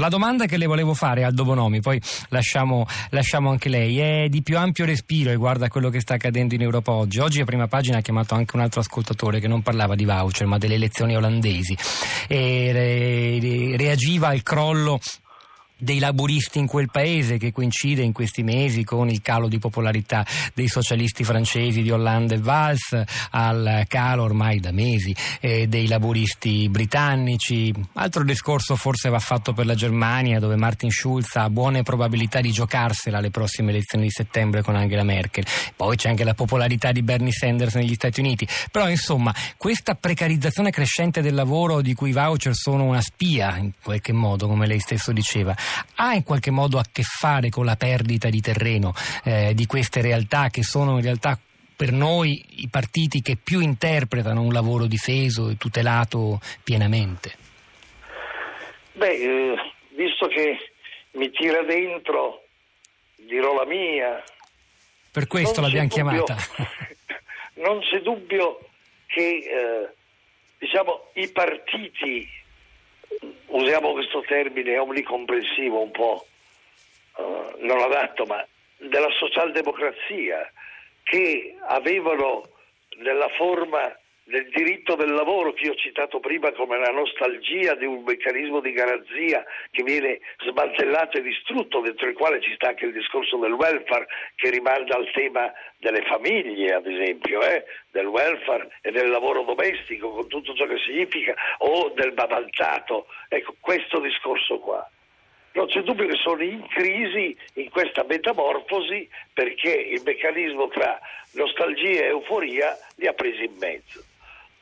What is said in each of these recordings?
La domanda che le volevo fare Aldo Bonomi, poi lasciamo, lasciamo, anche lei, è di più ampio respiro riguardo a quello che sta accadendo in Europa oggi. Oggi a prima pagina ha chiamato anche un altro ascoltatore che non parlava di voucher ma delle elezioni olandesi e reagiva al crollo dei laburisti in quel paese che coincide in questi mesi con il calo di popolarità dei socialisti francesi di Hollande e Valls al calo ormai da mesi eh, dei laburisti britannici. Altro discorso forse va fatto per la Germania dove Martin Schulz ha buone probabilità di giocarsela alle prossime elezioni di settembre con Angela Merkel. Poi c'è anche la popolarità di Bernie Sanders negli Stati Uniti. Però insomma questa precarizzazione crescente del lavoro di cui i voucher sono una spia in qualche modo come lei stesso diceva ha in qualche modo a che fare con la perdita di terreno eh, di queste realtà che sono in realtà per noi i partiti che più interpretano un lavoro difeso e tutelato pienamente? Beh, eh, visto che mi tira dentro, dirò la mia. Per questo non l'abbiamo chiamata. non c'è dubbio che eh, diciamo, i partiti usiamo questo termine omnicomprensivo un po' uh, non adatto, ma della socialdemocrazia che avevano nella forma del diritto del lavoro che io ho citato prima come la nostalgia di un meccanismo di garanzia che viene smantellato e distrutto, dentro il quale ci sta anche il discorso del welfare che rimanda al tema delle famiglie, ad esempio, eh? del welfare e del lavoro domestico, con tutto ciò che significa, o del badanzato. Ecco, questo discorso qua. Non c'è dubbio che sono in crisi in questa metamorfosi perché il meccanismo tra nostalgia e euforia li ha presi in mezzo.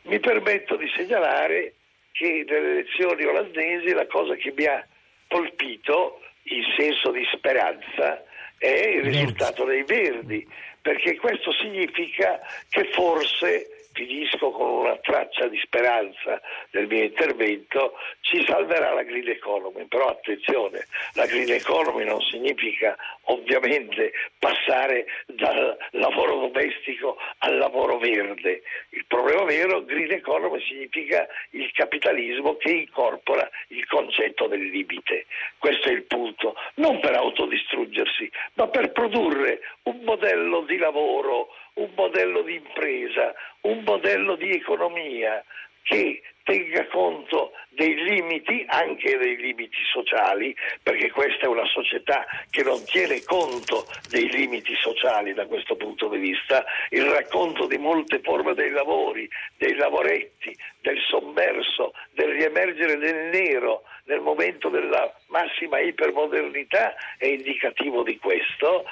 Mi permetto di segnalare che nelle elezioni olandesi la cosa che mi ha colpito in senso di speranza è il risultato dei Verdi, perché questo significa che forse finisco con una traccia di speranza nel mio intervento, ci salverà la green economy, però attenzione, la green economy non significa ovviamente passare dal lavoro domestico al lavoro verde. Il problema vero, green economy significa il capitalismo che incorpora il concetto del limite. Questo è il punto, non per autodistruggersi, ma per produrre un modello di lavoro un modello di impresa, un modello di economia che tenga conto dei limiti, anche dei limiti sociali, perché questa è una società che non tiene conto dei limiti sociali da questo punto di vista. Il racconto di molte forme dei lavori, dei lavoretti, del sommerso, del riemergere del nero nel momento della massima ipermodernità è indicativo di questo.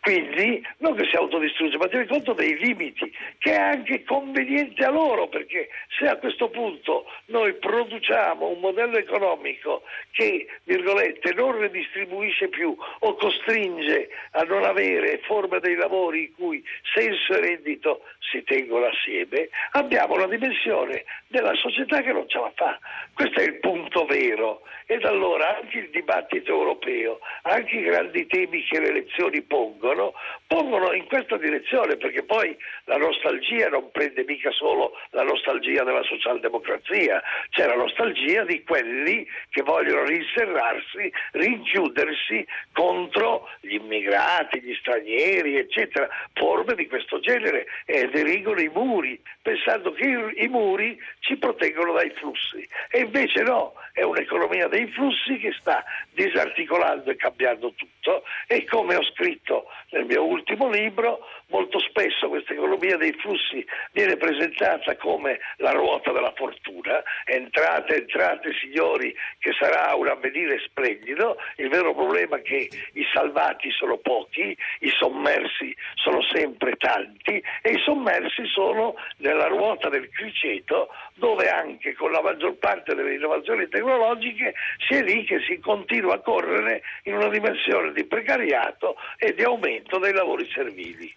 Quindi non che si autodistrugge, ma tiene conto dei limiti, che è anche conveniente a loro, perché se a questo punto noi produciamo un modello economico che, virgolette, non redistribuisce più o costringe a non avere forme dei lavori in cui senso e reddito si tengono assieme, abbiamo una dimensione della società che non ce la fa. Questo è il punto vero. Ed allora anche il dibattito europeo, anche i grandi temi che le elezioni pongono, pongono in questa direzione, perché poi la nostalgia non prende mica solo la nostalgia della socialdemocrazia, c'è la nostalgia di quelli che vogliono rinserrarsi, rinchiudersi contro gli immigrati, gli stranieri, eccetera, forme di questo genere e dirigono i muri, pensando che i, i muri ci proteggono dai flussi. E invece no, è un'economia dei flussi che sta disarticolando e cambiando tutto. E come ho scritto nel mio ultimo libro, molto spesso questa economia dei flussi viene presentata come la ruota della fortuna, entrate, entrate signori che sarà un avvenire splendido, il vero problema è che i salvati sono pochi, i sommersi sono sempre tanti e i sommersi sono nella ruota del criceto dove anche con la maggior parte delle innovazioni tecnologiche si è lì che si continua a correre in una dimensione di precariato e di aumento dei lavori servili.